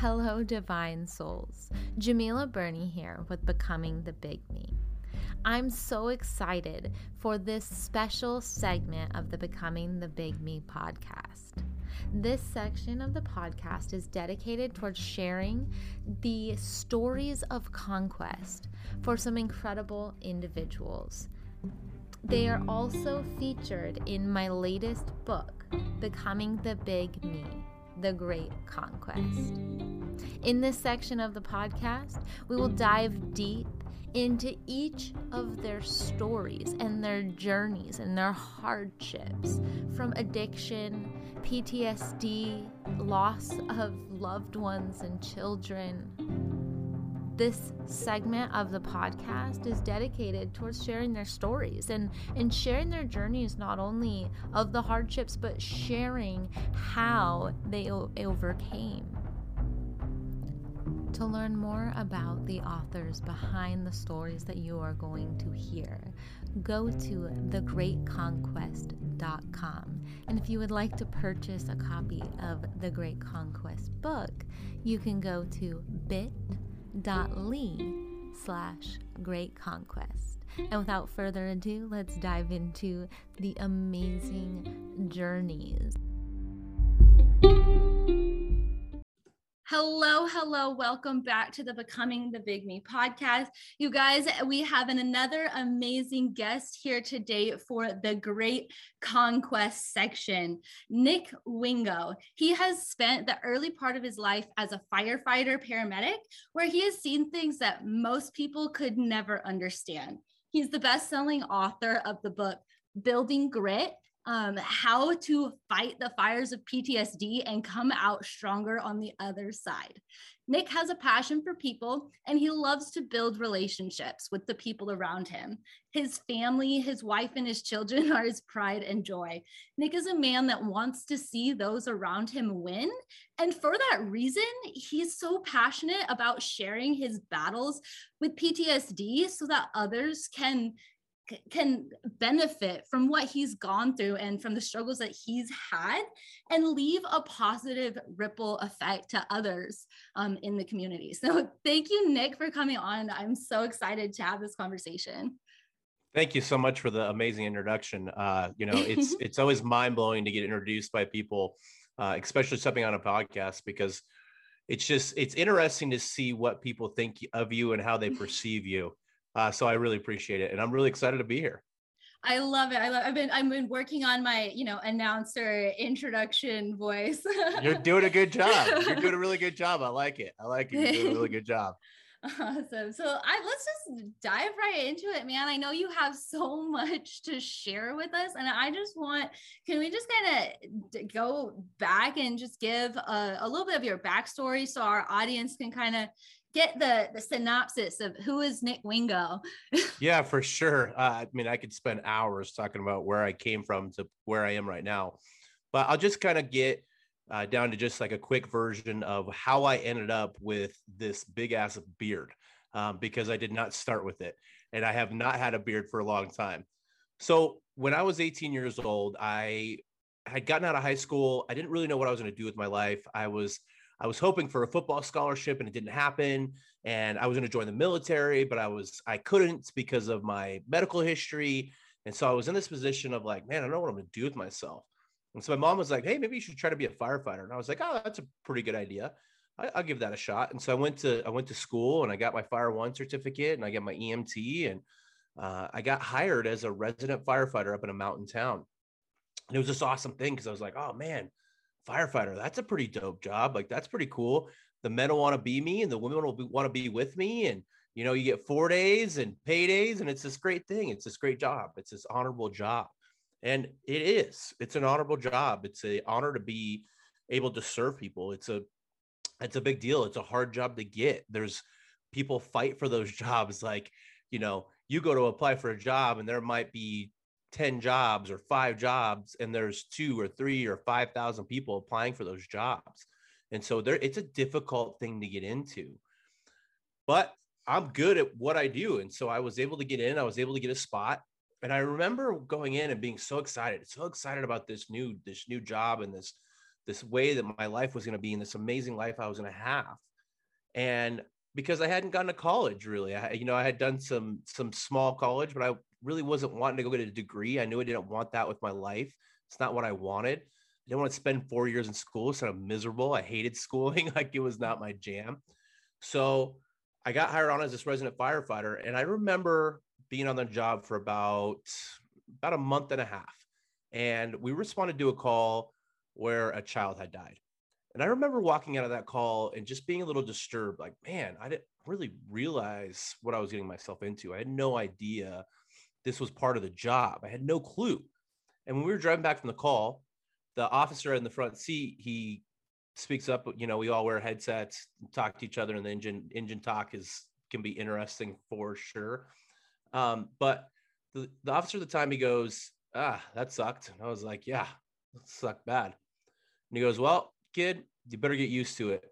Hello, divine souls. Djemilah Birnie here with Becoming the Big Me. I'm so excited for this special segment of the Becoming the Big Me podcast. This section of the podcast is dedicated towards sharing the stories of conquest for some incredible individuals. They are also featured in my latest book, Becoming the Big Me The Great Conquest. In this section of the podcast, we will dive deep into each of their stories and their journeys and their hardships from addiction, PTSD, loss of loved ones and children. This segment of the podcast is dedicated towards sharing their stories and, and sharing their journeys, not only of the hardships, but sharing how they o- overcame to learn more about the authors behind the stories that you are going to hear, go to thegreatconquest.com. And if you would like to purchase a copy of The Great Conquest book, you can go to bit.ly slash great conquest. And without further ado, let's dive into the amazing journeys. Hello, hello. Welcome back to the Becoming the Big Me podcast. You guys, we have an, another amazing guest here today for the Great Conquest section, Nick Wingo. He has spent the early part of his life as a firefighter paramedic, where he has seen things that most people could never understand. He's the best selling author of the book Building Grit um, how to fight the fires of PTSD and come out stronger on the other side. Nick has a passion for people and he loves to build relationships with the people around him. His family, his wife, and his children are his pride and joy. Nick is a man that wants to see those around him win. And for that reason, he's so passionate about sharing his battles with PTSD so that others can can benefit from what he's gone through and from the struggles that he's had and leave a positive ripple effect to others um, in the community. So, thank you, Nick, for coming on. I'm so excited to have this conversation. Thank you so much for the amazing introduction. Uh, you know, it's it's always mind blowing to get introduced by people, uh, especially stepping on a podcast because it's just it's interesting to see what people think of you and how they perceive you. Uh, so I really appreciate it, and I'm really excited to be here. I love it. I love. I've been I've been working on my you know announcer introduction voice. You're doing a good job. You're doing a really good job. I like it. I like it. You're doing a really good job. Awesome. So I let's just dive right into it, man. I know you have so much to share with us, and I just want can we just kind of go back and just give a, a little bit of your backstory so our audience can kind of get the the synopsis of who is Nick Wingo. yeah, for sure. Uh, I mean, I could spend hours talking about where I came from to where I am right now, but I'll just kind of get uh, down to just like a quick version of how I ended up with this big ass beard um, because I did not start with it, and I have not had a beard for a long time. So when I was 18 years old, I had gotten out of high school. I didn't really know what I was going to do with my life. I was I was hoping for a football scholarship and it didn't happen. And I was going to join the military, but I was I couldn't because of my medical history. And so I was in this position of like, man, I don't know what I'm going to do with myself. And so my mom was like, hey, maybe you should try to be a firefighter. And I was like, oh, that's a pretty good idea. I, will give that a shot. And so I went to I went to school and I got my Fire One certificate and I got my EMT and uh, I got hired as a resident firefighter up in a mountain town. And it was this awesome thing because I was like, oh man, firefighter, that's a pretty dope job. Like that's pretty cool. The men will want to be me and the women will want to be with me. And, you know, you get four days and paydays and it's this great thing. It's this great job. It's this honorable job. And it is, it's an honorable job. It's an honor to be able to serve people. It's a, it's a big deal. It's a hard job to get. There's people fight for those jobs. Like, you know, you go to apply for a job and there might be 10 jobs or five jobs and there's two or three or 5,000 people applying for those jobs. And so there it's a difficult thing to get into. But I'm good at what I do and so I was able to get in, I was able to get a spot and I remember going in and being so excited, so excited about this new this new job and this this way that my life was going to be and this amazing life I was going to have. And because I hadn't gone to college really, I, you know, I had done some some small college, but I really wasn't wanting to go get a degree. I knew I didn't want that with my life. It's not what I wanted. I didn't want to spend four years in school. So I'm miserable. I hated schooling. like it was not my jam. So I got hired on as this resident firefighter. And I remember being on the job for about about a month and a half. And we responded to a call where a child had died. And I remember walking out of that call and just being a little disturbed, like, man, I didn't really realize what I was getting myself into. I had no idea this was part of the job. I had no clue. And when we were driving back from the call, the officer in the front seat, he speaks up, you know, we all wear headsets, talk to each other, and the engine engine talk is can be interesting for sure. Um, but the, the officer at the time he goes, ah, that sucked. And I was like, yeah, that sucked bad. And he goes, well, kid, you better get used to it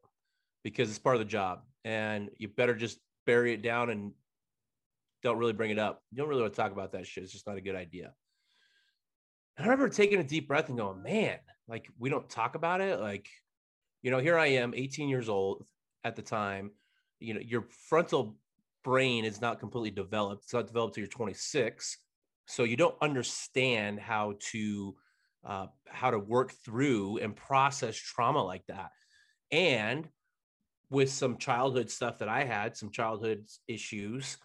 because it's part of the job. And you better just bury it down and don't really bring it up. You don't really want to talk about that shit. It's just not a good idea. I remember taking a deep breath and going, man, like we don't talk about it. Like, you know, here I am, 18 years old at the time. You know, your frontal brain is not completely developed. It's not developed till you're 26. So you don't understand how to uh, how to work through and process trauma like that. And with some childhood stuff that I had, some childhood issues,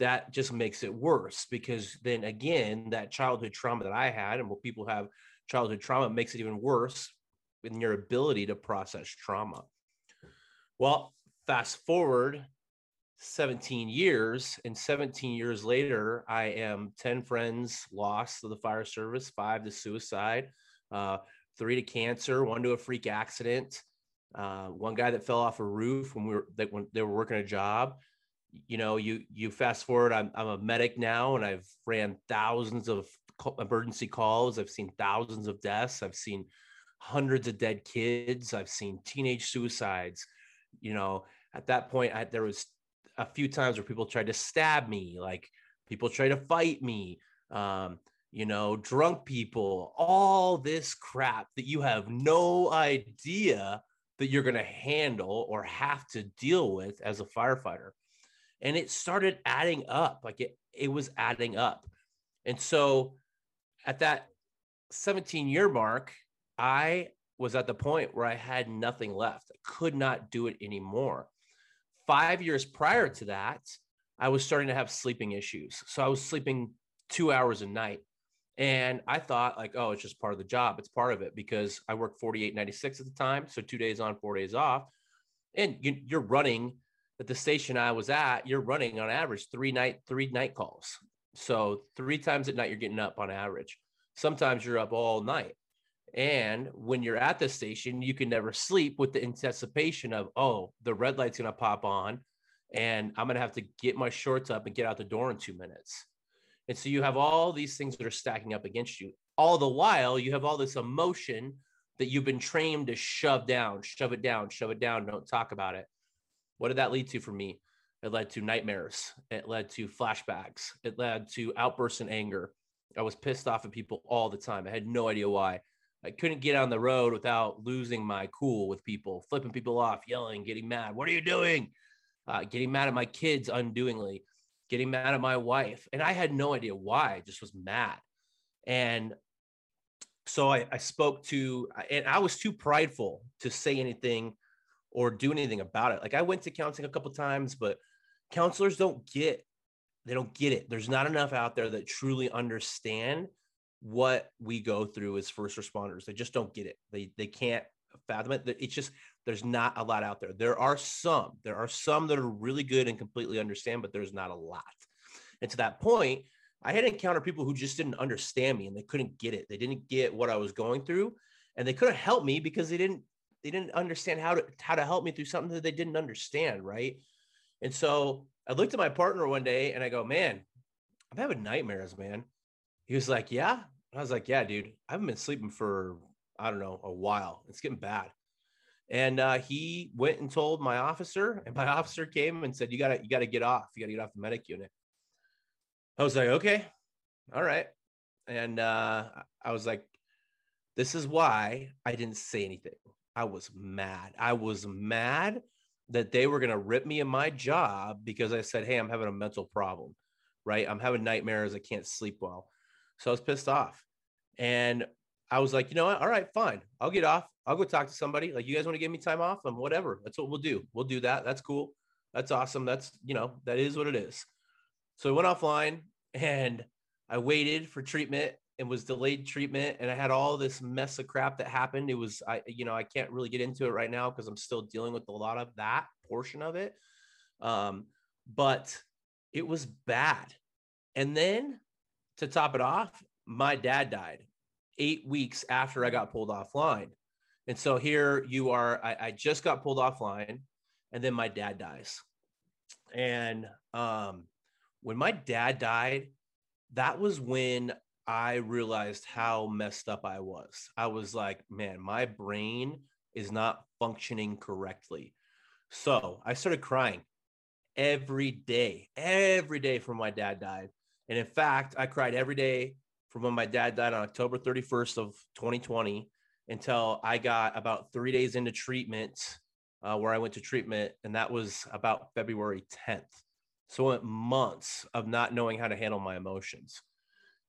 that just makes it worse because then again, that childhood trauma that I had and what people have childhood trauma makes it even worse in your ability to process trauma. Well, fast forward 17 years, and 17 years later, I am 10 friends lost to the fire service, five to suicide, uh, three to cancer, one to a freak accident, uh, one guy that fell off a roof when we were that when they were working a job. You know, you you fast forward. I'm I'm a medic now, and I've ran thousands of emergency calls. I've seen thousands of deaths. I've seen hundreds of dead kids. I've seen teenage suicides. You know, at that point, I, there was a few times where people tried to stab me, like people try to fight me, um, you know, drunk people, all this crap that you have no idea that you're going to handle or have to deal with as a firefighter. And it started adding up, like it, it was adding up. And so at that 17 year mark, I was at the point where I had nothing left. I could not do it anymore five years prior to that, I was starting to have sleeping issues. So I was sleeping two hours a night. And I thought, like, oh, it's just part of the job. It's part of it because I worked 48, 96 at the time. So two days on, four days off. And you, you're running at the station I was at, you're running on average three night, three night calls. So three times at night, you're getting up on average. Sometimes you're up all night. And when you're at the station, you can never sleep with the anticipation of, oh, the red light's to pop on and I'm to have to get my shorts up and get out the door in two minutes. And so you have all these things that are stacking up against you. All the while, you have all this emotion that you've been trained to shove down, shove it down, shove it down, don't talk about it. What did that lead to for me? It led to nightmares. It led to flashbacks. It led to outbursts in anger. I was pissed off at people all the time. I had no idea why. I couldn't get on the road without losing my cool with people, flipping people off, yelling, getting mad. What are you doing? Uh, getting mad at my kids undoingly, getting mad at my wife. And I had no idea why. I just was mad. And so I, I spoke to, and I was too prideful to say anything or do anything about it. Like I went to counseling a couple times, but counselors don't get, they don't get it. There's not enough out there that truly understand what we go through as first responders. They just don't get it. They they can't fathom it. It's just there's not a lot out there. There are some. There are some that are really good and completely understand, but there's not a lot. And to that point, I had encountered people who just didn't understand me and they couldn't get it. They didn't get what I was going through, and they couldn't help me because they didn't they didn't understand how to how to help me through something that they didn't understand, right? And so I looked at my partner one day and I go, "Man, I'm having nightmares, man." He was like, "Yeah." I was like, yeah, dude, I haven't been sleeping for, I don't know, a while. It's getting bad. And uh, he went and told my officer, and my officer came and said, you gotta, you gotta get off. You gotta get off the medic unit. I was like, okay, all right. And uh, I was like, This is why I didn't say anything. I was mad. I was mad that they were going to rip me in my job because I said, Hey, I'm having a mental problem, right? I'm having nightmares. I can't sleep well. So I was pissed off. And I was like, you know what? All right, fine. I'll get off. I'll go talk to somebody. Like, you guys want to give me time off? And whatever. That's what we'll do. We'll do that. That's cool. That's awesome. That's, you know, that is what it is. So I went offline and I waited for treatment and was delayed treatment. And I had all this mess of crap that happened. It was, I, you know, I can't really get into it right now because I'm still dealing with a lot of that portion of it. Um, but it was bad. And then to top it off, my dad died eight weeks after I got pulled offline. And so here you are, I, I just got pulled offline, and then my dad dies. And um, when my dad died, that was when I realized how messed up I was. I was like, man, my brain is not functioning correctly. So I started crying every day, every day from my dad died. And in fact, I cried every day from when my dad died on October 31st of 2020 until I got about three days into treatment, uh, where I went to treatment, and that was about February 10th. So it months of not knowing how to handle my emotions.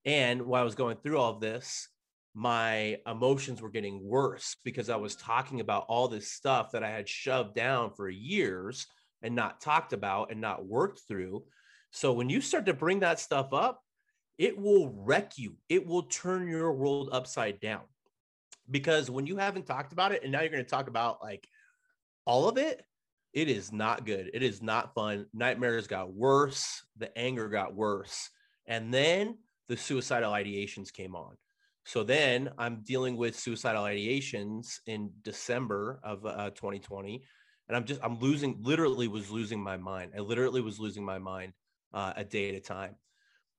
And while I was going through all this, my emotions were getting worse because I was talking about all this stuff that I had shoved down for years and not talked about and not worked through. So when you start to bring that stuff up, it will wreck you. It will turn your world upside down. Because when you haven't talked about it and now you're going to talk about like all of it, it is not good. It is not fun. Nightmares got worse. The anger got worse. And then the suicidal ideations came on. So then I'm dealing with suicidal ideations in December of uh, 2020. And I'm just, I'm losing, literally was losing my mind. I literally was losing my mind uh, a day at a time.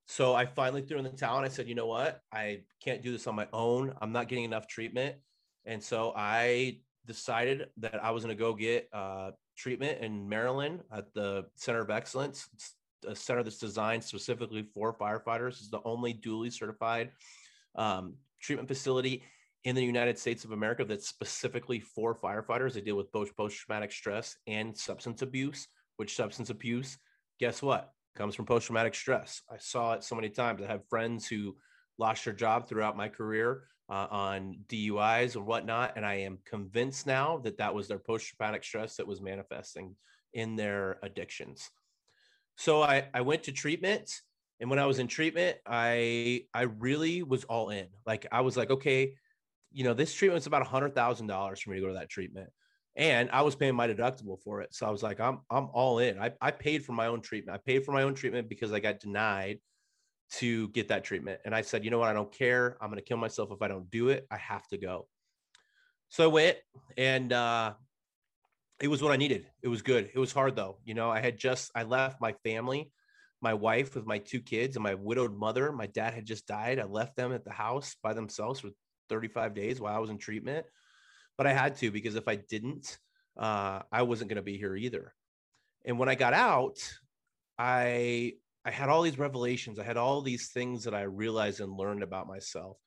So I finally threw in the towel and I said, you know what? I can't do this on my own. I'm not getting enough treatment. And so I decided that I was going to go get uh, treatment in Maryland at the Center of Excellence. A center that's designed specifically for firefighters. It's the only duly certified um, treatment facility in the United States of America that's specifically for firefighters. They deal with both post traumatic stress and substance abuse, which substance abuse, guess what? comes from post traumatic stress. I saw it so many times. I have friends who lost their job throughout my career uh, on DUIs and whatnot. And I am convinced now that that was their post traumatic stress that was manifesting in their addictions. So I, I went to treatment. And when I was in treatment, I I really was all in. Like I was like, okay, you know, this treatment treatment's about a hundred thousand dollars for me to go to that treatment and I was paying my deductible for it. So I was like, I'm I'm all in. I, I paid for my own treatment. I paid for my own treatment because I got denied to get that treatment. And I said, you know what? I don't care. I'm gonna kill myself if I don't do it. I have to go. So I went and uh it was what I needed. It was good. It was hard though. You know, I had just I left my family, my wife with my two kids and my widowed mother. My dad had just died. I left them at the house by themselves for 35 days while I was in treatment but I had to because if I didn't, uh, I wasn't going to be here either. And when I got out, I I had all these revelations. I had all these things that I realized and learned about myself.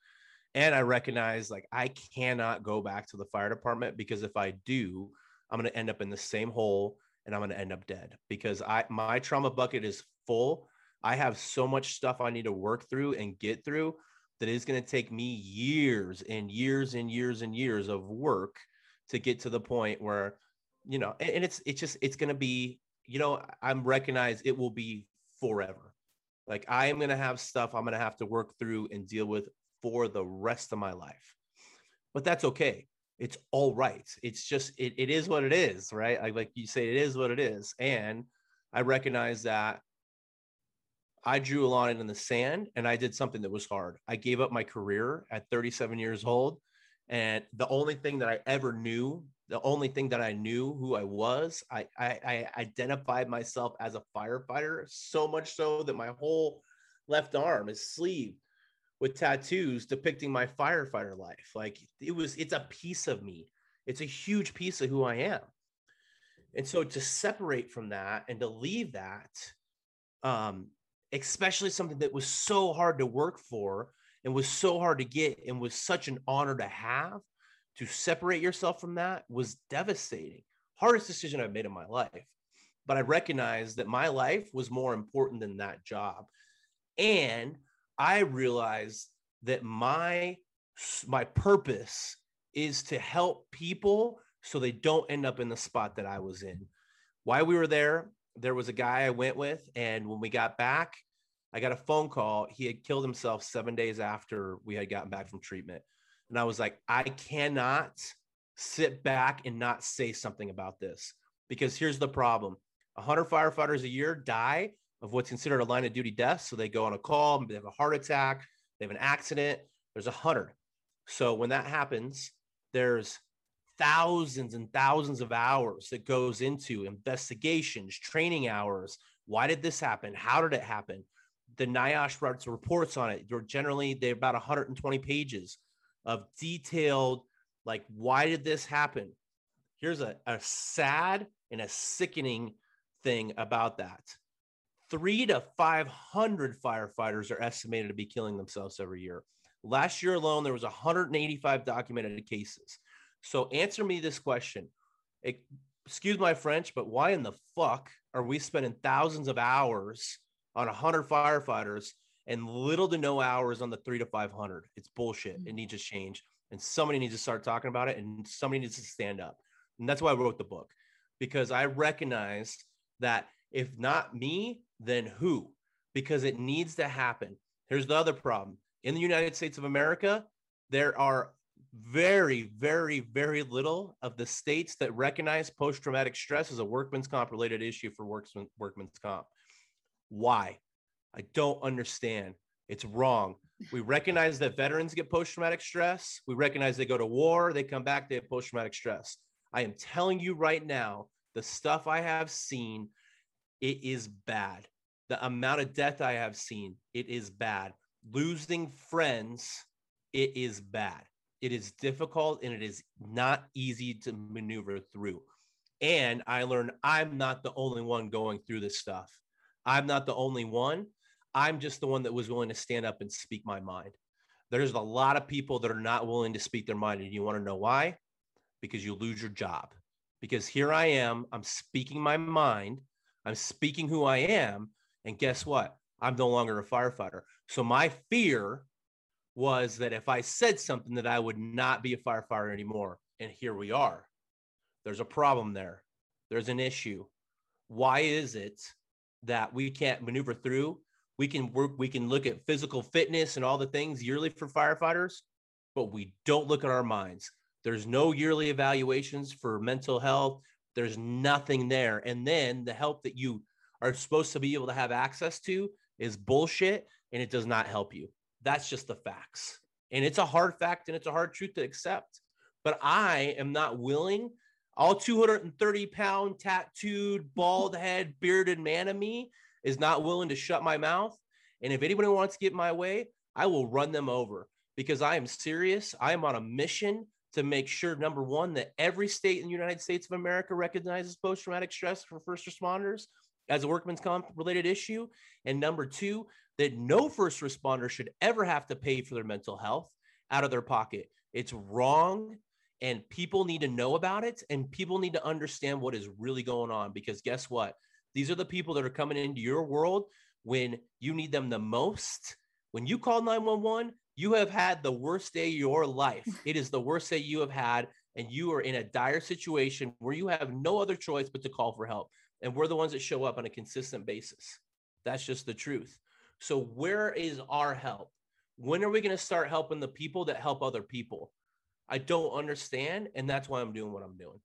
And I recognized like I cannot go back to the fire department because if I do, I'm going to end up in the same hole and I'm going to end up dead because I my trauma bucket is full. I have so much stuff I need to work through and get through that is going to take me years and years and years and years of work to get to the point where you know and, and it's it's just it's going to be you know i'm recognized it will be forever like i am going to have stuff i'm going to have to work through and deal with for the rest of my life but that's okay it's all right it's just it, it is what it is right like, you say it is what it is and i recognize that I drew a line in the sand and I did something that was hard. I gave up my career at 37 years old. And the only thing that I ever knew, the only thing that I knew who I was, I, I, I identified myself as a firefighter so much so that my whole left arm is sleeved with tattoos depicting my firefighter life. Like it was, it's a piece of me. It's a huge piece of who I am. And so to separate from that and to leave that, um, especially something that was so hard to work for and was so hard to get and was such an honor to have to separate yourself from that was devastating hardest decision i've made in my life but i recognized that my life was more important than that job and i realized that my my purpose is to help people so they don't end up in the spot that i was in while we were there there was a guy i went with and when we got back I got a phone call. He had killed himself seven days after we had gotten back from treatment. And I was like, I cannot sit back and not say something about this because here's the problem 100 firefighters a year die of what's considered a line of duty death. So they go on a call, they have a heart attack, they have an accident. There's a hundred. So when that happens, there's thousands and thousands of hours that goes into investigations, training hours. Why did this happen? How did it happen? the NIOSH writes reports on it. They're generally they're about 120 pages of detailed, like why did this happen? Here's a, a sad and a sickening thing about that. Three to 500 firefighters are estimated to be killing themselves every year. Last year alone, there was 185 documented cases. So answer me this question. Excuse my French, but why in the fuck are we spending thousands of hours on 100 firefighters and little to no hours on the three to 500. It's bullshit. It mm-hmm. needs to change. And somebody needs to start talking about it and somebody needs to stand up. And that's why I wrote the book because I recognize that if not me, then who? Because it needs to happen. Here's the other problem in the United States of America, there are very, very, very little of the states that recognize post traumatic stress as a workman's comp related issue for workman, workman's comp. Why? I don't understand. It's wrong. We recognize that veterans get post traumatic stress. We recognize they go to war, they come back, they have post traumatic stress. I am telling you right now, the stuff I have seen, it is bad. The amount of death I have seen, it is bad. Losing friends, it is bad. It is difficult and it is not easy to maneuver through. And I learned I'm not the only one going through this stuff. I'm not the only one. I'm just the one that was willing to stand up and speak my mind. There's a lot of people that are not willing to speak their mind. And you want to know why? Because you lose your job. Because here I am, I'm speaking my mind, I'm speaking who I am. And guess what? I'm no longer a firefighter. So my fear was that if I said something that I would not be a firefighter anymore. And here we are. There's a problem there. There's an issue. Why is it that we can't maneuver through. We can work, we can look at physical fitness and all the things yearly for firefighters, but we don't look at our minds. There's no yearly evaluations for mental health. There's nothing there. And then the help that you are supposed to be able to have access to is bullshit and it does not help you. That's just the facts. And it's a hard fact and it's a hard truth to accept. But I am not willing all 230 pound tattooed bald head bearded man of me is not willing to shut my mouth and if anybody wants to get my way i will run them over because i am serious i am on a mission to make sure number one that every state in the united states of america recognizes post-traumatic stress for first responders as a workman's comp related issue and number two that no first responder should ever have to pay for their mental health out of their pocket. It's wrong and people need to know about it and people need to understand what is really going on because guess what? These are the people that are coming into your world when you need them the most. When you call 911 you have had the worst day of your life it is the worst day you have had and you are in a dire situation where you have no other choice but to call for help and we're the ones that show up on a consistent basis that's just the truth so where is our help when are we going to start helping the people that help other people I don't understand, and that's why I'm doing what I'm doing.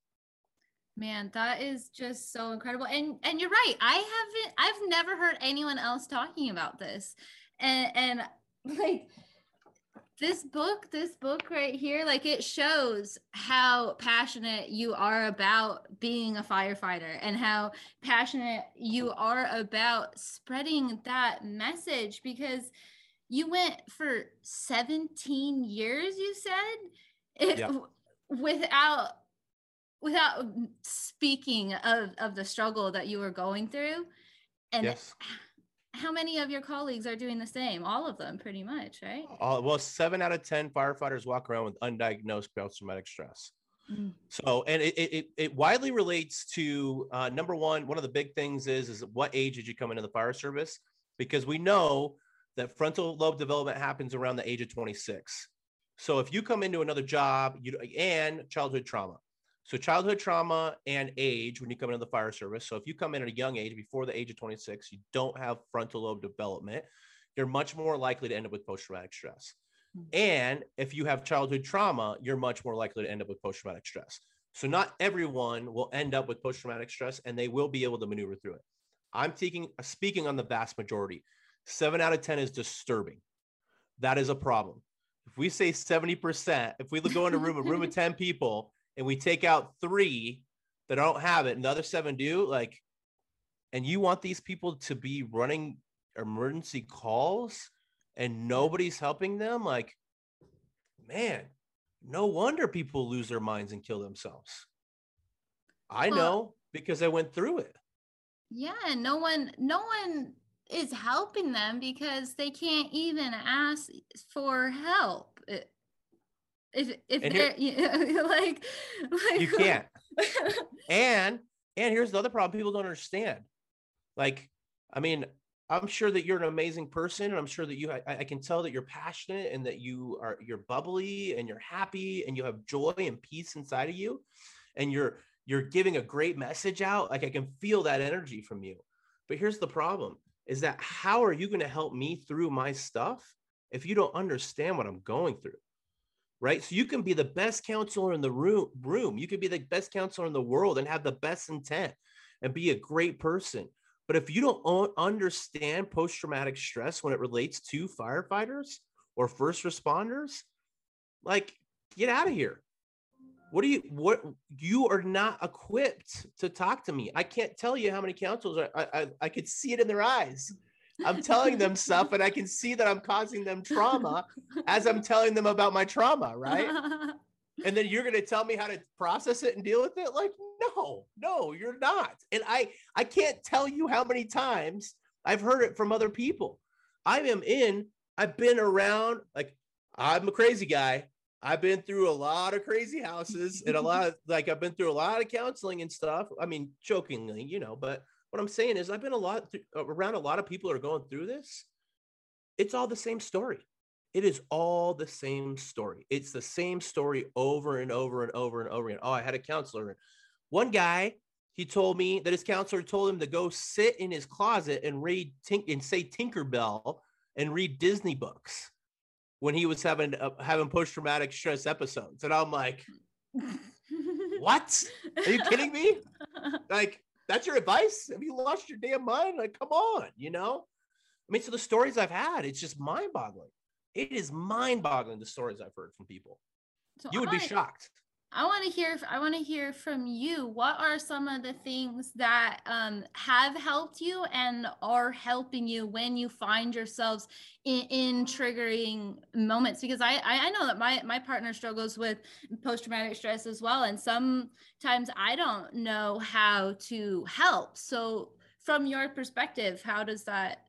Man, that is just so incredible. And and you're right. I haven't I've never heard anyone else talking about this. And and like this book, this book right here, like it shows how passionate you are about being a firefighter and how passionate you are about spreading that message because you went for 17 years, you said? it, yeah. without without speaking of of the struggle that you were going through and yes. How many of your colleagues are doing the same? All of them, pretty much, right? All, well, seven out of 10 firefighters walk around with undiagnosed post traumatic stress. Mm. So, and it, it, it widely relates to uh, number one, one of the big things is, is what age did you come into the fire service? Because we know that frontal lobe development happens around the age of 26. So if you come into another job, you and childhood trauma. So childhood trauma and age when you come into the fire service. So if you come in at a young age before the age of 26, you don't have frontal lobe development, you're much more likely to end up with post-traumatic stress. Mm-hmm. And if you have childhood trauma, you're much more likely to end up with post-traumatic stress. So not everyone will end up with post-traumatic stress and they will be able to maneuver through it. I'm taking speaking on the vast majority. 7 out of 10 is disturbing. That is a problem. If we say 70%, if we go in a room, a room of 10 people, and we take out three that don't have it and the other seven do, like, and you want these people to be running emergency calls and nobody's helping them, like, man, no wonder people lose their minds and kill themselves. I well, know because I went through it. Yeah, and no one, no one is helping them because they can't even ask for help. If if here, like, like you can't. and and here's the other problem: people don't understand. Like, I mean, I'm sure that you're an amazing person, and I'm sure that you. I, I can tell that you're passionate and that you are you're bubbly and you're happy and you have joy and peace inside of you, and you're you're giving a great message out. Like I can feel that energy from you. But here's the problem: is that how are you going to help me through my stuff if you don't understand what I'm going through? Right. So you can be the best counselor in the room, room. You could be the best counselor in the world and have the best intent and be a great person. But if you don't understand post traumatic stress when it relates to firefighters or first responders, like get out of here. What do you what you are not equipped to talk to me? I can't tell you how many counselors I I, I could see it in their eyes. I'm telling them stuff and I can see that I'm causing them trauma as I'm telling them about my trauma, right? and then you're going to tell me how to process it and deal with it like no no you're not and i i can't tell you how many times i've heard it from other people i am in i've been around like i'm a crazy guy I've been through a lot of crazy houses and a lot of like I've been through a lot of counseling and stuff. I mean, jokingly, you know, but what I'm saying is I've been a lot th- around a lot of people are going through this. It's all the same story. It is all the same story. It's the same story over and over and over and over again. Oh, I had a counselor. One guy, he told me that his counselor told him to go sit in his closet and read tink- and say Tinkerbell and read Disney books when he was having uh, having post traumatic stress episodes, and I'm like, what? Are you kidding me? Like that's your advice? Have you lost your damn mind? Like, come on, you know. I mean, so the stories I've had, it's just mind boggling. It is mind boggling the stories I've heard from people. So you would I, be shocked. I want to hear. I want to hear from you. What are some of the things that um, have helped you and are helping you when you find yourselves in, in triggering moments? Because I I know that my my partner struggles with post traumatic stress as well, and sometimes I don't know how to help. So, from your perspective, how does that?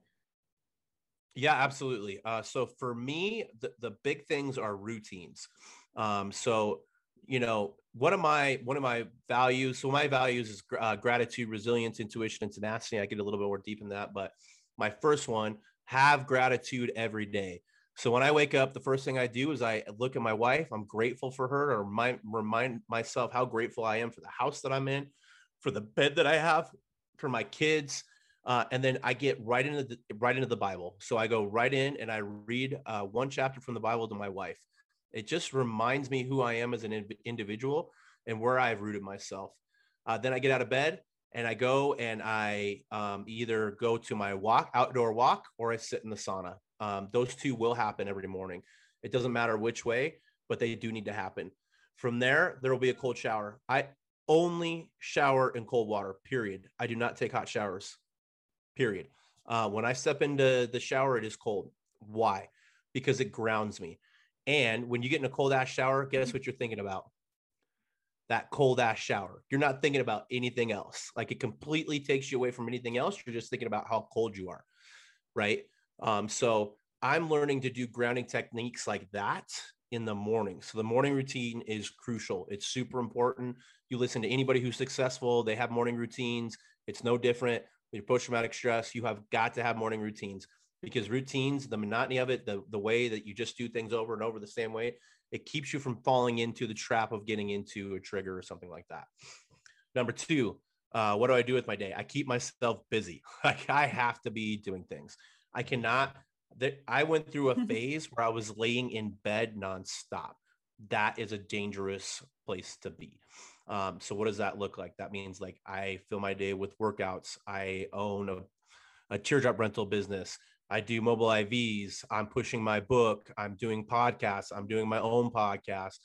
Yeah, absolutely. Uh, so for me, the, the big things are routines. Um, so you know one of my one of my values so my values is uh, gratitude resilience intuition and tenacity i get a little bit more deep in that but my first one have gratitude every day so when i wake up the first thing i do is i look at my wife i'm grateful for her or remind, remind myself how grateful i am for the house that i'm in for the bed that i have for my kids uh, and then I get right into the right into the Bible. So I go right in and I read uh, one chapter from the Bible to my wife. It just reminds me who I am as an individual and where I've rooted myself. Uh, then I get out of bed and I go and I um, either go to my walk, outdoor walk, or I sit in the sauna. Um, those two will happen every morning. It doesn't matter which way, but they do need to happen. From there, there will be a cold shower. I only shower in cold water, period. I do not take hot showers, period. Uh, when I step into the shower, it is cold. Why? Because it grounds me. And when you get in a cold ass shower, guess what you're thinking about? That cold ass shower. You're not thinking about anything else. Like it completely takes you away from anything else. You're just thinking about how cold you are. right? Um, so I'm learning to do grounding techniques like that in the morning. So the morning routine is crucial. It's super important. You listen to anybody who's successful, they have morning routines. It's no different. Your post traumatic stress, you have got to have morning routines because routines, the monotony of it, the, the way that you just do things over and over the same way, it keeps you from falling into the trap of getting into a trigger or something like that. Number two, uh, what do I do with my day? I keep myself busy. Like I have to be doing things. I cannot. That I went through a phase where I was laying in bed nonstop. That is a dangerous place to be. Um, so what does that look like? That means like I fill my day with workouts. I own a, a teardrop rental business. I do mobile IVs. I'm pushing my book. I'm doing podcasts. I'm doing my own podcast.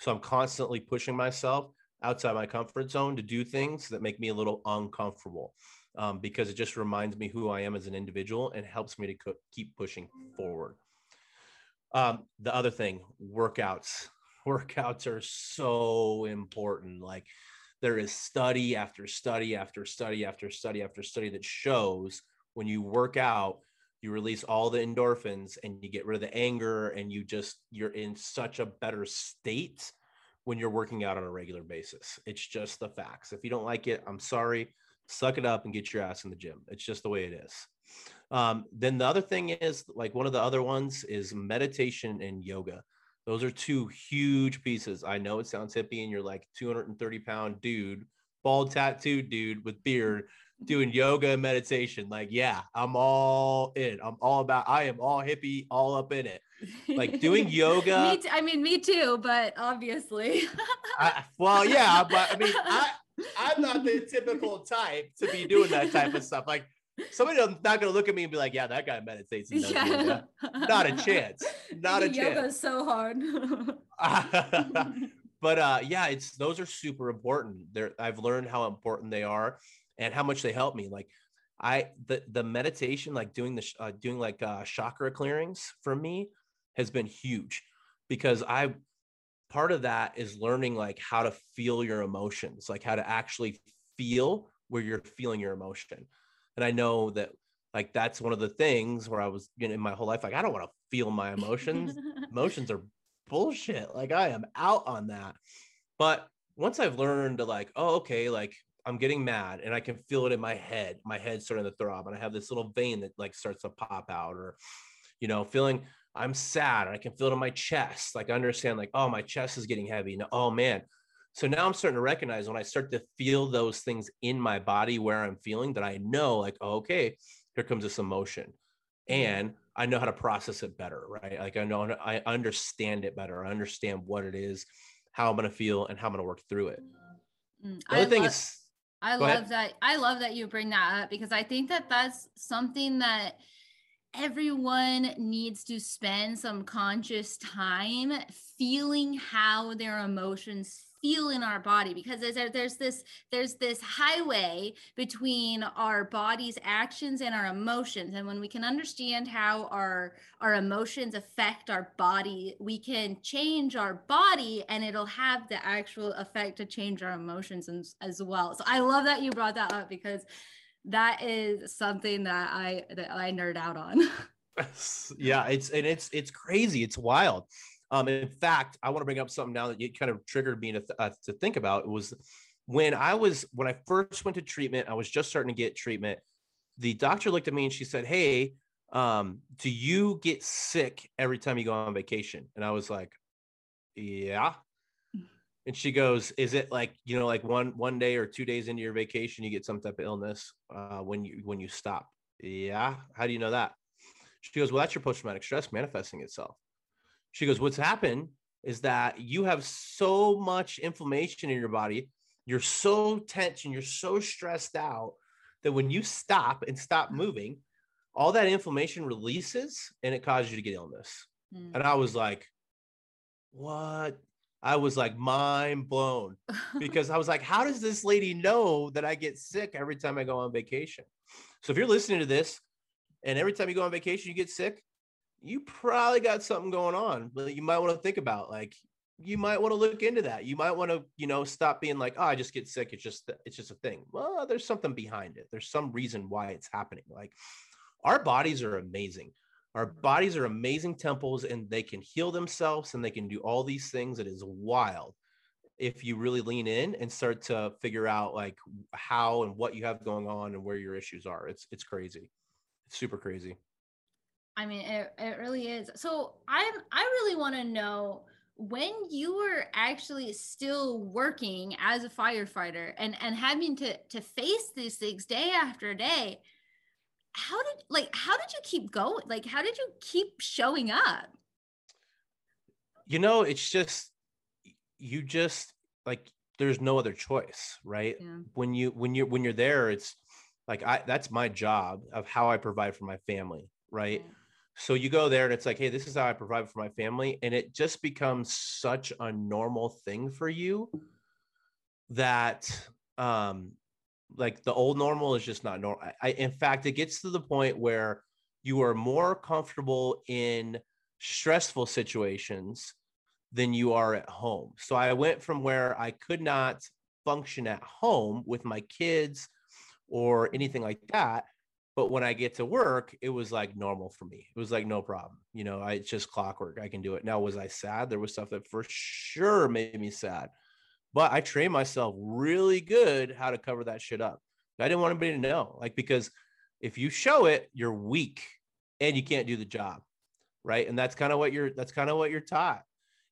So I'm constantly pushing myself outside my comfort zone to do things that make me a little uncomfortable um, because it just reminds me who I am as an individual and helps me to co- keep pushing forward. Um, the other thing, workouts. Workouts are so important. Like there is study after study after study after study after study that shows when you work out, you release all the endorphins and you get rid of the anger and you just you're in such a better state when you're working out on a regular basis. It's just the facts. If you don't like it, I'm sorry. Suck it up and get your ass in the gym. It's just the way it is. Um, then the other thing is like one of the other ones is meditation and yoga. Those are two huge pieces. I know it sounds hippie and you're like 230 pound dude, bald tattooed dude with beard doing yoga and meditation. Like, yeah, I'm all in. I'm all about, I am all hippie, all up in it. Like doing yoga. me t- I mean, me too, but obviously. I, well, yeah, but I mean, I, I'm not the typical type to be doing that type of stuff. Like, somebody not going to look at me and be like, yeah, that guy meditates. And yeah. Yoga. Not a chance. Not a chance. Yoga's chance. so hard. but uh, yeah, it's those are super important. There, I've learned how important they are and how much they help me. Like I the the meditation, like doing the uh, doing like uh, chakra clearings for me has been huge because I part of that is learning like how to feel your emotions, like how to actually feel where you're feeling your emotion. And I know that like that's one of the things where I was you know, in my whole life, like I don't want to feel my emotions. emotions are bullshit. Like I am out on that. But once I've learned to like, oh, okay, like I'm getting mad and I can feel it in my head. My head's starting to throb, and I have this little vein that like starts to pop out, or you know, feeling I'm sad and I can feel it in my chest. Like I understand, like, oh, my chest is getting heavy. No, oh man. So now I'm starting to recognize when I start to feel those things in my body where I'm feeling that I know, like, oh, okay, here comes this emotion. And I know how to process it better, right? Like I know I understand it better. I understand what it is, how I'm gonna feel, and how I'm gonna work through it. Mm, the other I thing love, is I love ahead. that. I love that you bring that up because I think that that's something that everyone needs to spend some conscious time feeling how their emotions feel in our body because there's, there's this there's this highway between our body's actions and our emotions. And when we can understand how our our emotions affect our body we can change our body and it'll have the actual effect to change our emotions as, as well. So i love that you brought that up because that is something that i that i nerd out on. Yeah it's and it's it's crazy. It's wild um, in fact, I want to bring up something now that you kind of triggered me to, th- uh, to think about it was when I was when I first went to treatment, I was just starting to get treatment. The doctor looked at me and she said, "Hey, um, do you get sick every time you go on vacation?" And I was like, "Yeah." And she goes, "Is it like you know, like one one day or two days into your vacation, you get some type of illness uh, when you when you stop?" Yeah. How do you know that? She goes, "Well, that's your post traumatic stress manifesting itself." She goes, What's happened is that you have so much inflammation in your body. You're so tense and you're so stressed out that when you stop and stop moving, all that inflammation releases and it causes you to get illness. Mm. And I was like, What? I was like mind blown because I was like, How does this lady know that I get sick every time I go on vacation? So if you're listening to this and every time you go on vacation, you get sick, you probably got something going on but you might want to think about like you might want to look into that you might want to you know stop being like oh i just get sick it's just it's just a thing well there's something behind it there's some reason why it's happening like our bodies are amazing. Our bodies are amazing temples and they can heal themselves and they can do all these things. It is wild if you really lean in and start to figure out like how and what you have going on and where your issues are. It's it's crazy. It's super crazy. I mean, it, it really is. So I'm I really want to know when you were actually still working as a firefighter and and having to to face these things day after day how did like how did you keep going like how did you keep showing up you know it's just you just like there's no other choice right yeah. when you when you're when you're there it's like i that's my job of how i provide for my family right yeah. So you go there and it's like hey this is how i provide for my family and it just becomes such a normal thing for you that um like the old normal is just not normal I, in fact it gets to the point where you are more comfortable in stressful situations than you are at home. So I went from where I could not function at home with my kids or anything like that. But when I get to work, it was like normal for me. It was like no problem. You know, I, it's just clockwork. I can do it. Now, was I sad? There was stuff that for sure made me sad. But I trained myself really good how to cover that shit up. I didn't want anybody to know, like, because if you show it, you're weak and you can't do the job. Right. And that's kind of what you're, that's kind of what you're taught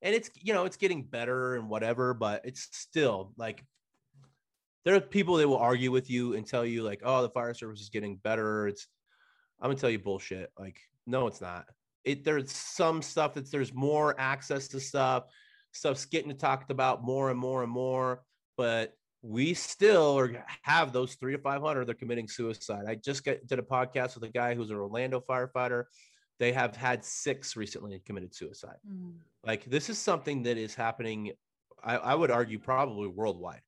and it's you know it's getting better and whatever but it's still like there are people that will argue with you and tell you like oh the fire service is getting better it's i'm gonna tell you bullshit like no it's not it there's some stuff that's there's more access to stuff stuff's getting talked about more and more and more but we still are, have those three to 500 they're committing suicide i just get, did a podcast with a guy who's an orlando firefighter they have had six recently committed suicide. Mm. Like this is something that is happening. I, I, would argue probably worldwide.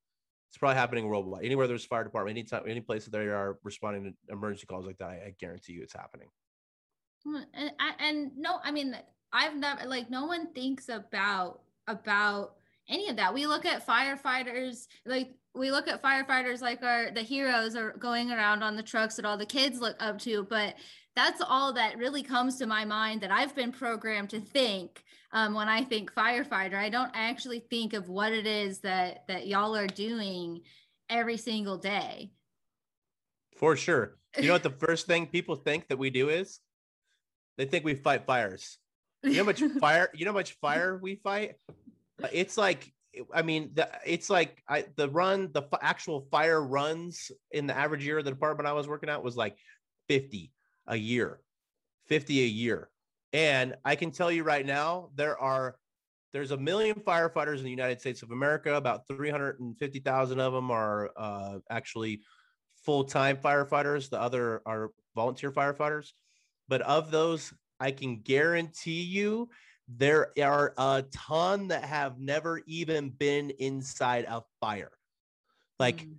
It's probably happening worldwide. Anywhere there's fire department, anytime, any place that they are responding to emergency calls like that, I, I guarantee you it's happening. Hmm, and, and no, I mean, I've never like no one thinks about about any of that. We look at firefighters like we look at firefighters like our the heroes are going around on the trucks that all the kids look up to, but that's all that really comes to my mind that I've been programmed to think um, when I think firefighter. I don't actually think of what it is that that y'all are doing every single day. For sure. You know what the first thing people think that we do is? They think we fight fires. You know how much fire? You know how much fire we fight? It's like I mean, the, it's like I, the run, the f- actual fire runs in the average year of the department I was working at was like 50 a year, 50 a year. And I can tell you right now, there are there's a million firefighters in the United States of America. About 350,000 of them are uh, actually full-time firefighters. The other are volunteer firefighters. But of those, I can guarantee you there are a ton that have never even been inside a fire. Like, mm.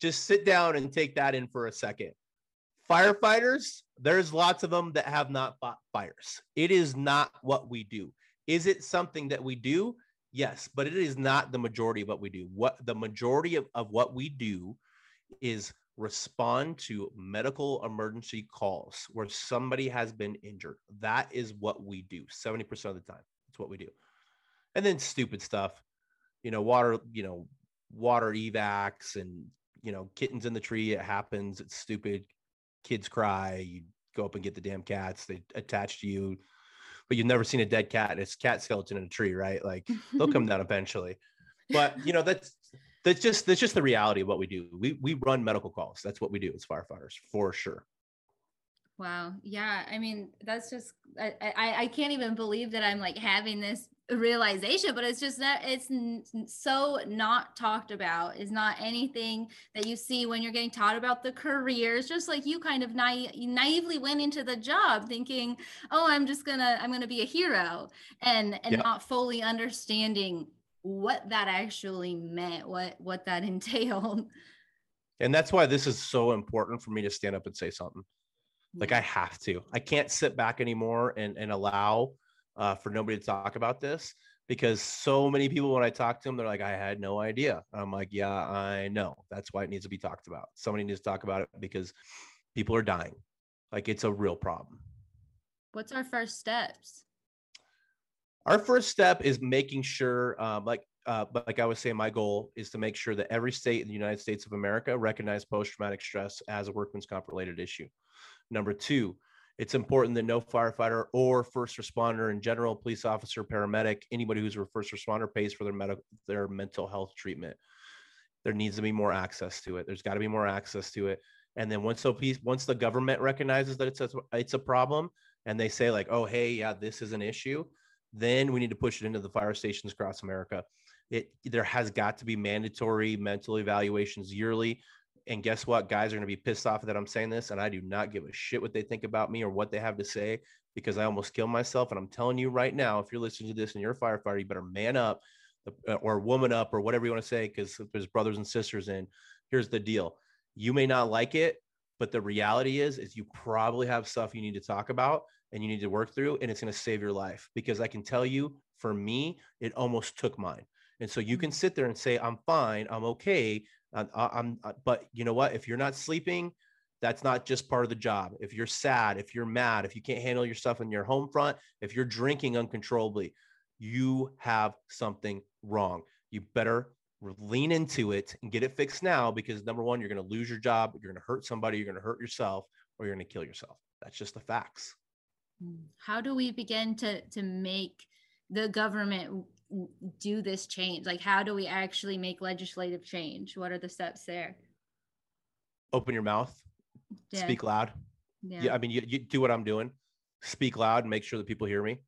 just sit down and take that in for a second. Firefighters, there's lots of them that have not fought fires. It is not what we do. Is it something that we do? Yes, but it is not the majority of what we do. What the majority of, of what we do is respond to medical emergency calls where somebody has been injured. That is what we do 70% of the time. That's what we do. And then stupid stuff, you know, water, you know, water evacs and, you know, kittens in the tree. It happens. It's stupid kids cry, you go up and get the damn cats, they attach to you, but you've never seen a dead cat. It's cat skeleton in a tree, right? Like they'll come down eventually. But you know, that's that's just that's just the reality of what we do. We we run medical calls. That's what we do as firefighters for sure. Wow. Yeah. I mean, that's just I, I, I can't even believe that I'm like having this realization but it's just that it's so not talked about. Is not anything that you see when you're getting taught about the careers just like you kind of naive, naively went into the job thinking oh i'm just gonna i'm gonna be a hero and and yeah. not fully understanding what that actually meant what what that entailed. And that's why this is so important for me to stand up and say something. Like i have to. I can't sit back anymore and and allow uh, for nobody to talk about this because so many people when I talk to them, they're like, I had no idea. I'm like, yeah, I know. That's why it needs to be talked about. Somebody needs to talk about it because people are dying. Like it's a real problem. What's our first steps? Our first step is making sure, um, like uh, like I was saying, my goal is to make sure that every state in the United States of America recognize post-traumatic stress as a workman's comp-related issue. Number two, it's important that no firefighter or first responder in general, police officer, paramedic, anybody who's a first responder pays for their medical their mental health treatment. There needs to be more access to it. There's got to be more access to it. And then once so once the government recognizes that it's a, it's a problem and they say like, oh hey, yeah, this is an issue, then we need to push it into the fire stations across America. It there has got to be mandatory mental evaluations yearly. And guess what? Guys are going to be pissed off that I'm saying this, and I do not give a shit what they think about me or what they have to say because I almost killed myself. And I'm telling you right now, if you're listening to this and you're a firefighter, you better man up uh, or woman up or whatever you want to say because there's brothers and sisters in. Here's the deal: you may not like it, but the reality is, is you probably have stuff you need to talk about and you need to work through, and it's going to save your life. Because I can tell you, for me, it almost took mine. And so you can sit there and say, I'm fine, I'm okay. I'm, uh, but you know what? If you're not sleeping, that's not just part of the job. If you're sad, if you're mad, if you can't handle yourself in your home front, if you're drinking uncontrollably, you have something wrong. You better lean into it and get it fixed now because number one, you're going to lose your job, you're going to hurt somebody, you're going to hurt yourself, or you're going to kill yourself. That's just the facts. Hmm. How do we begin to to make the government do this change? Like, how do we actually make legislative change? What are the steps there? Open your mouth, yeah. speak loud. Yeah. yeah I mean, you, you do what I'm doing, speak loud, and make sure that people hear me.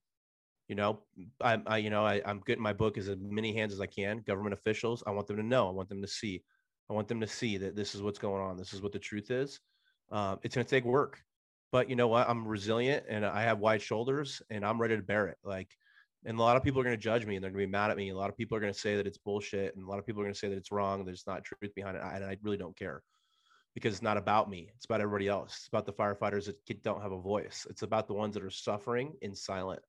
You know, I, I you know, I, I'm getting my book as many hands as I can. Government officials, I want them to know. I want them to see. I want them to see that this is what's going on. This is what the truth is. Um, it's going to take work, but you know what? I'm resilient and I have wide shoulders, and I'm ready to bear it. Like and a lot of people are going to judge me and they're going to be mad at me. A lot of people are going to say that it's bullshit, and a lot of people are going to say that it's wrong. There's not truth behind it, and I really don't care because it's not about me. It's about everybody else. It's about the firefighters that don't have a voice. It's about the ones that are suffering in silent.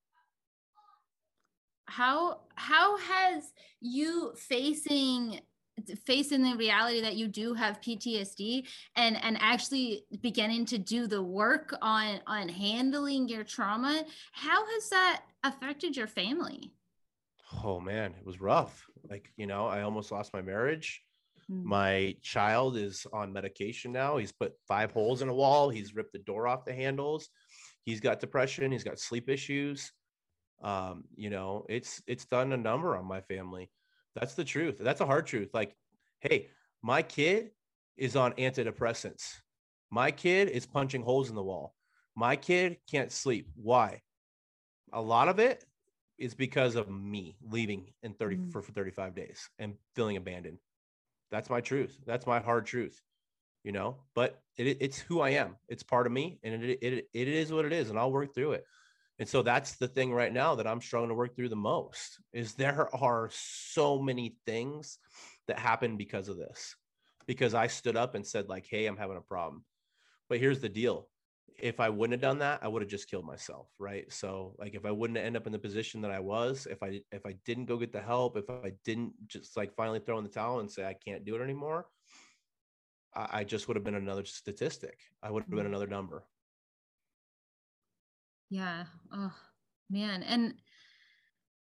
How how has you facing facing the reality that you do have PTSD and and actually beginning to do the work on on handling your trauma how has that affected your family oh man it was rough like you know I almost lost my marriage mm-hmm. my child is on medication now he's put five holes in a wall he's ripped the door off the handles he's got depression he's got sleep issues um you know it's it's done a number on my family that's the truth. That's a hard truth. Like, hey, my kid is on antidepressants. My kid is punching holes in the wall. My kid can't sleep. Why? A lot of it is because of me leaving in 30 mm. for, for 35 days and feeling abandoned. That's my truth. That's my hard truth, you know, but it, it's who I am. It's part of me and it, it, it is what it is. And I'll work through it and so that's the thing right now that i'm struggling to work through the most is there are so many things that happen because of this because i stood up and said like hey i'm having a problem but here's the deal if i wouldn't have done that i would have just killed myself right so like if i wouldn't end up in the position that i was if i if i didn't go get the help if i didn't just like finally throw in the towel and say i can't do it anymore i, I just would have been another statistic i would have been mm. another number yeah. Oh, man. And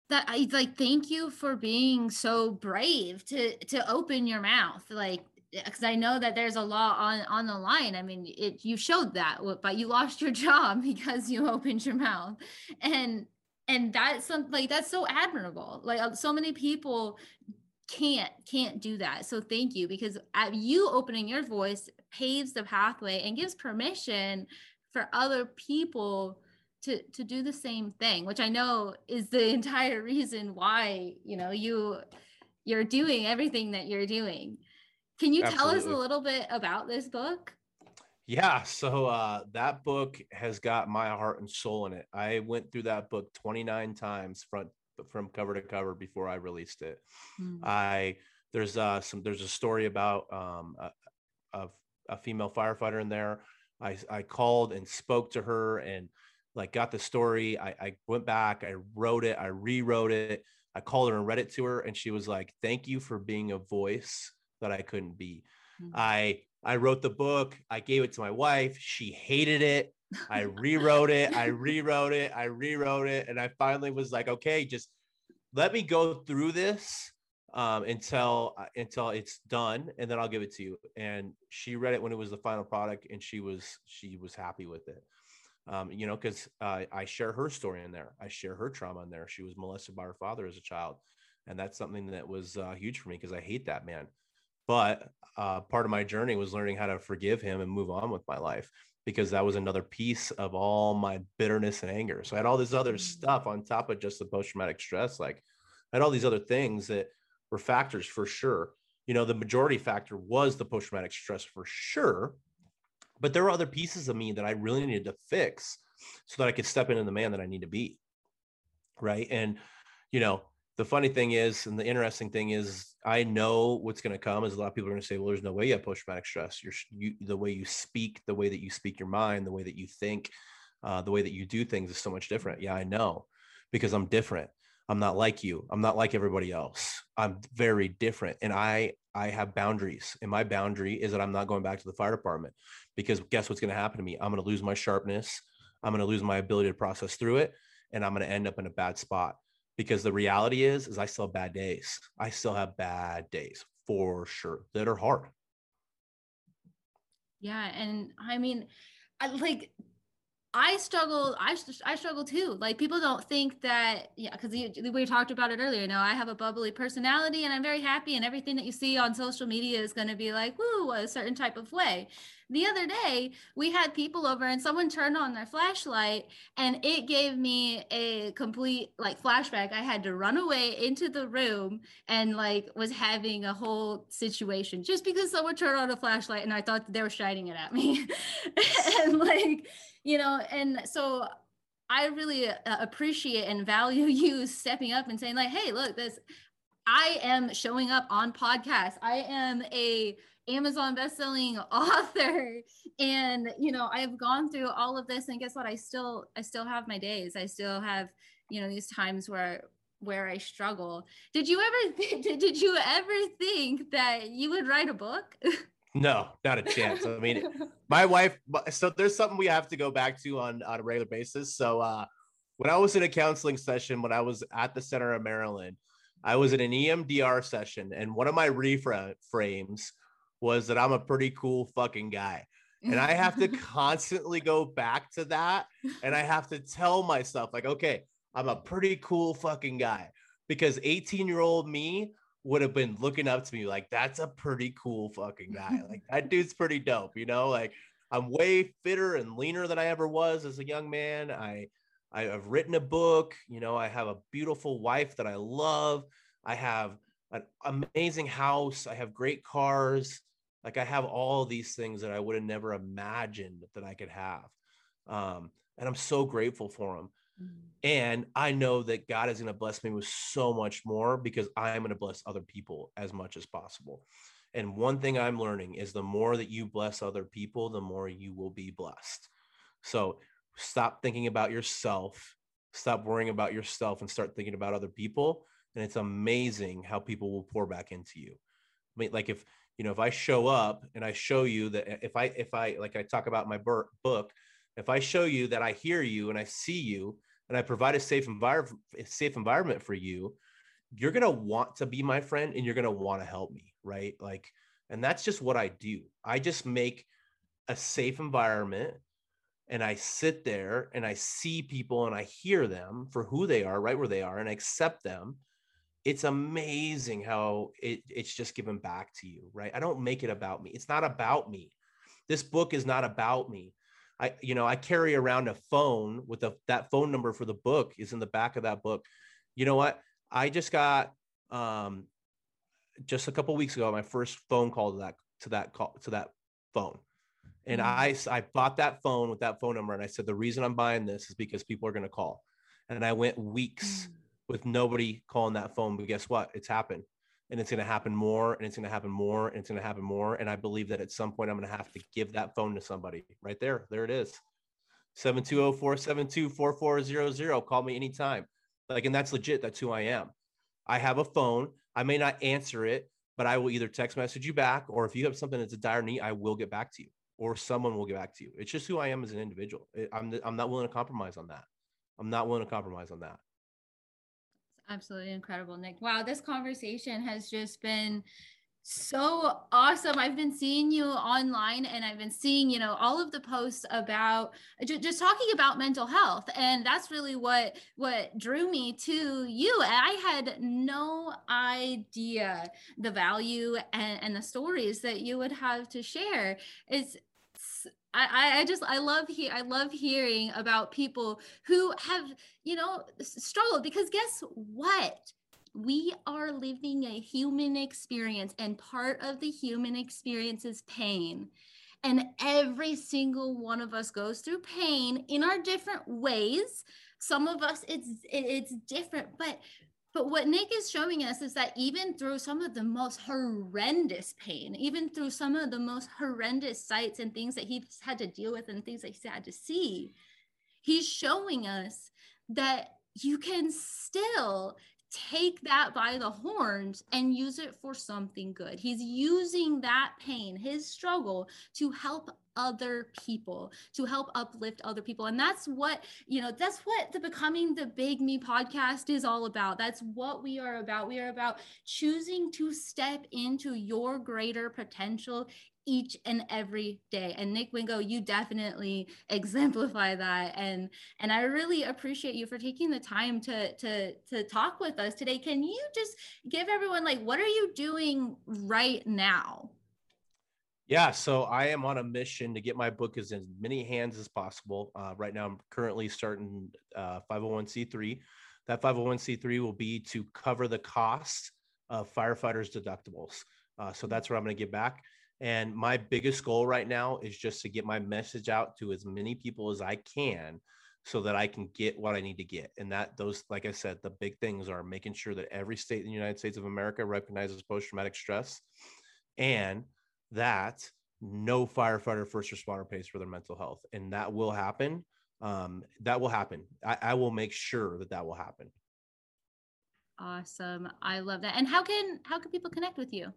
that I like thank you for being so brave to to open your mouth like because I know that there's a law on on the line. I mean, it you showed that, but you lost your job because you opened your mouth, and and that's something like that's so admirable. Like uh, so many people can't can't do that. So thank you because you opening your voice paves the pathway and gives permission for other people to to do the same thing which i know is the entire reason why you know you you're doing everything that you're doing can you Absolutely. tell us a little bit about this book yeah so uh that book has got my heart and soul in it i went through that book 29 times front from cover to cover before i released it mm. i there's uh some there's a story about um a, a, a female firefighter in there i i called and spoke to her and like got the story. I, I went back, I wrote it, I rewrote it. I called her and read it to her, and she was like, "Thank you for being a voice that I couldn't be." Mm-hmm. I I wrote the book. I gave it to my wife. She hated it. I rewrote it. I rewrote it. I rewrote it. And I finally was like, okay, just let me go through this um, until uh, until it's done, and then I'll give it to you. And she read it when it was the final product, and she was she was happy with it. Um, you know, because uh, I share her story in there. I share her trauma in there. She was molested by her father as a child, and that's something that was uh, huge for me because I hate that man. But uh, part of my journey was learning how to forgive him and move on with my life because that was another piece of all my bitterness and anger. So I had all this other mm. stuff on top of just the post traumatic stress. Like I had all these other things that were factors for sure. You know, the majority factor was the post traumatic stress for sure. But there were other pieces of me that I really needed to fix so that I could step into the man that I need to be. Right. And, you know, the funny thing is, and the interesting thing is, I know what's going to come is a lot of people are going to say, well, there's no way you have post traumatic stress. You're you, the way you speak, the way that you speak your mind, the way that you think, uh, the way that you do things is so much different. Yeah, I know because I'm different. I'm not like you. I'm not like everybody else. I'm very different. And I I have boundaries. And my boundary is that I'm not going back to the fire department because guess what's going to happen to me? I'm going to lose my sharpness. I'm going to lose my ability to process through it and I'm going to end up in a bad spot because the reality is is I still have bad days. I still have bad days for sure that are hard. Yeah, and I mean I, like I struggle. I I struggle too. Like people don't think that, yeah, because we talked about it earlier. You know, I have a bubbly personality, and I'm very happy, and everything that you see on social media is going to be like, woo, a certain type of way. The other day, we had people over, and someone turned on their flashlight, and it gave me a complete like flashback. I had to run away into the room, and like was having a whole situation just because someone turned on a flashlight, and I thought they were shining it at me, and like you know, and so I really uh, appreciate and value you stepping up and saying like, "Hey, look, this I am showing up on podcasts. I am a Amazon best-selling author and you know, I've gone through all of this and guess what? I still I still have my days. I still have, you know, these times where where I struggle. Did you ever th- did you ever think that you would write a book? No, not a chance. I mean, my wife. So there's something we have to go back to on on a regular basis. So uh, when I was in a counseling session, when I was at the Center of Maryland, I was in an EMDR session, and one of my reframes was that I'm a pretty cool fucking guy. And I have to constantly go back to that. And I have to tell myself, like, okay, I'm a pretty cool fucking guy. Because 18 year old me would have been looking up to me like that's a pretty cool fucking guy. Like that dude's pretty dope, you know? Like I'm way fitter and leaner than I ever was as a young man. I I have written a book, you know, I have a beautiful wife that I love. I have an amazing house, I have great cars. Like I have all these things that I would have never imagined that I could have. Um, and I'm so grateful for them. Mm-hmm. And I know that God is going to bless me with so much more because I am going to bless other people as much as possible. And one thing I'm learning is the more that you bless other people, the more you will be blessed. So stop thinking about yourself, stop worrying about yourself, and start thinking about other people. And it's amazing how people will pour back into you. I mean, like if you know, if I show up and I show you that if I if I like I talk about my book, if I show you that I hear you and I see you and I provide a safe environment, safe environment for you, you're gonna want to be my friend and you're gonna want to help me, right? Like, and that's just what I do. I just make a safe environment and I sit there and I see people and I hear them for who they are, right where they are, and I accept them. It's amazing how it, it's just given back to you, right? I don't make it about me. It's not about me. This book is not about me. I, you know, I carry around a phone with a, that phone number for the book is in the back of that book. You know what? I just got um, just a couple weeks ago my first phone call to that to that call to that phone, and mm-hmm. I I bought that phone with that phone number, and I said the reason I'm buying this is because people are going to call, and I went weeks mm-hmm. with nobody calling that phone, but guess what? It's happened and it's going to happen more and it's going to happen more and it's going to happen more and i believe that at some point i'm going to have to give that phone to somebody right there there it is 720-472-4400 call me anytime like and that's legit that's who i am i have a phone i may not answer it but i will either text message you back or if you have something that's a dire need i will get back to you or someone will get back to you. It's just who I am as an individual. I'm I'm not willing to compromise on that. I'm not willing to compromise on that. Absolutely incredible, Nick. Wow, this conversation has just been so awesome. I've been seeing you online and I've been seeing, you know, all of the posts about just, talking about mental health. And that's really what what drew me to you. And I had no idea the value and, and the stories that you would have to share. It's I, I just I love he I love hearing about people who have you know struggled because guess what we are living a human experience, and part of the human experience is pain. And every single one of us goes through pain in our different ways. Some of us it's it's different, but but what Nick is showing us is that even through some of the most horrendous pain, even through some of the most horrendous sights and things that he's had to deal with and things that he's had to see, he's showing us that you can still take that by the horns and use it for something good. He's using that pain, his struggle, to help other people, to help uplift other people. And that's what, you know, that's what the Becoming the Big Me podcast is all about. That's what we are about. We are about choosing to step into your greater potential each and every day and nick wingo you definitely exemplify that and and i really appreciate you for taking the time to to to talk with us today can you just give everyone like what are you doing right now yeah, so I am on a mission to get my book as in many hands as possible. Uh, right now, I'm currently starting uh, 501c3. That 501c3 will be to cover the cost of firefighters' deductibles. Uh, so that's where I'm going to get back. And my biggest goal right now is just to get my message out to as many people as I can so that I can get what I need to get. And that those, like I said, the big things are making sure that every state in the United States of America recognizes post traumatic stress and that no firefighter first responder pays for their mental health. And that will happen. Um, that will happen. I, I will make sure that that will happen. Awesome. I love that. And how can how can people connect with you?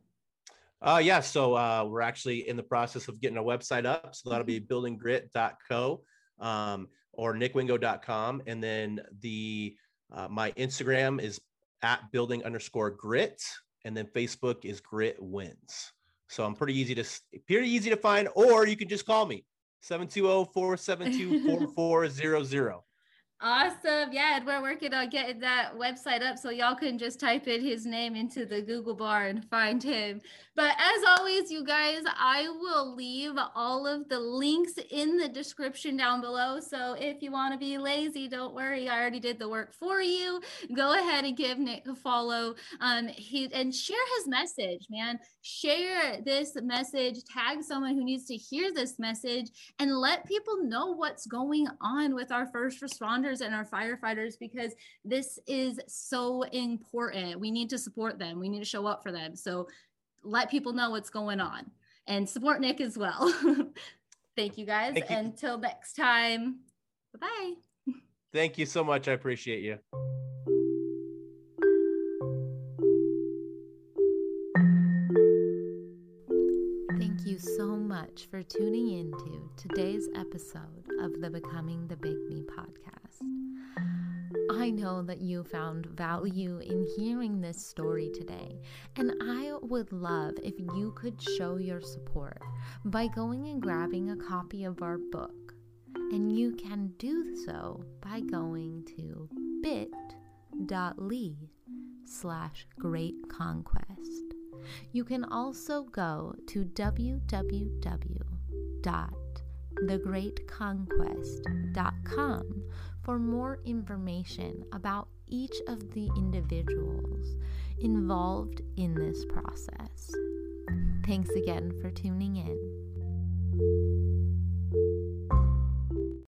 Uh, yeah, so uh, we're actually in the process of getting a website up. So that'll be buildinggrit.co um, or nickwingo.com. And then the uh, my Instagram is at building underscore grit. And then Facebook is grit wins. So I'm pretty easy to pretty easy to find, or you can just call me 720-472-4400. Awesome. Yeah, and we're working on getting that website up so y'all can just type in his name into the Google bar and find him. But as always, you guys, I will leave all of the links in the description down below. So if you want to be lazy, don't worry. I already did the work for you. Go ahead and give Nick a follow. Um, he and share his message, man. Share this message, tag someone who needs to hear this message, and let people know what's going on with our first responders and our firefighters because this is so important. We need to support them. We need to show up for them. So let people know what's going on and support Nick as well. Thank you guys. Thank you. Until next time. Bye bye. Thank you so much. I appreciate you. Thank you so much for tuning into today's episode of the Becoming the Big Me podcast. I know that you found value in hearing this story today, and I would love if you could show your support by going and grabbing a copy of our book. And you can do so by going to bit.ly slash great conquest. You can also go to www.thegreatconquest.com for more information about each of the individuals involved in this process. Thanks again for tuning in.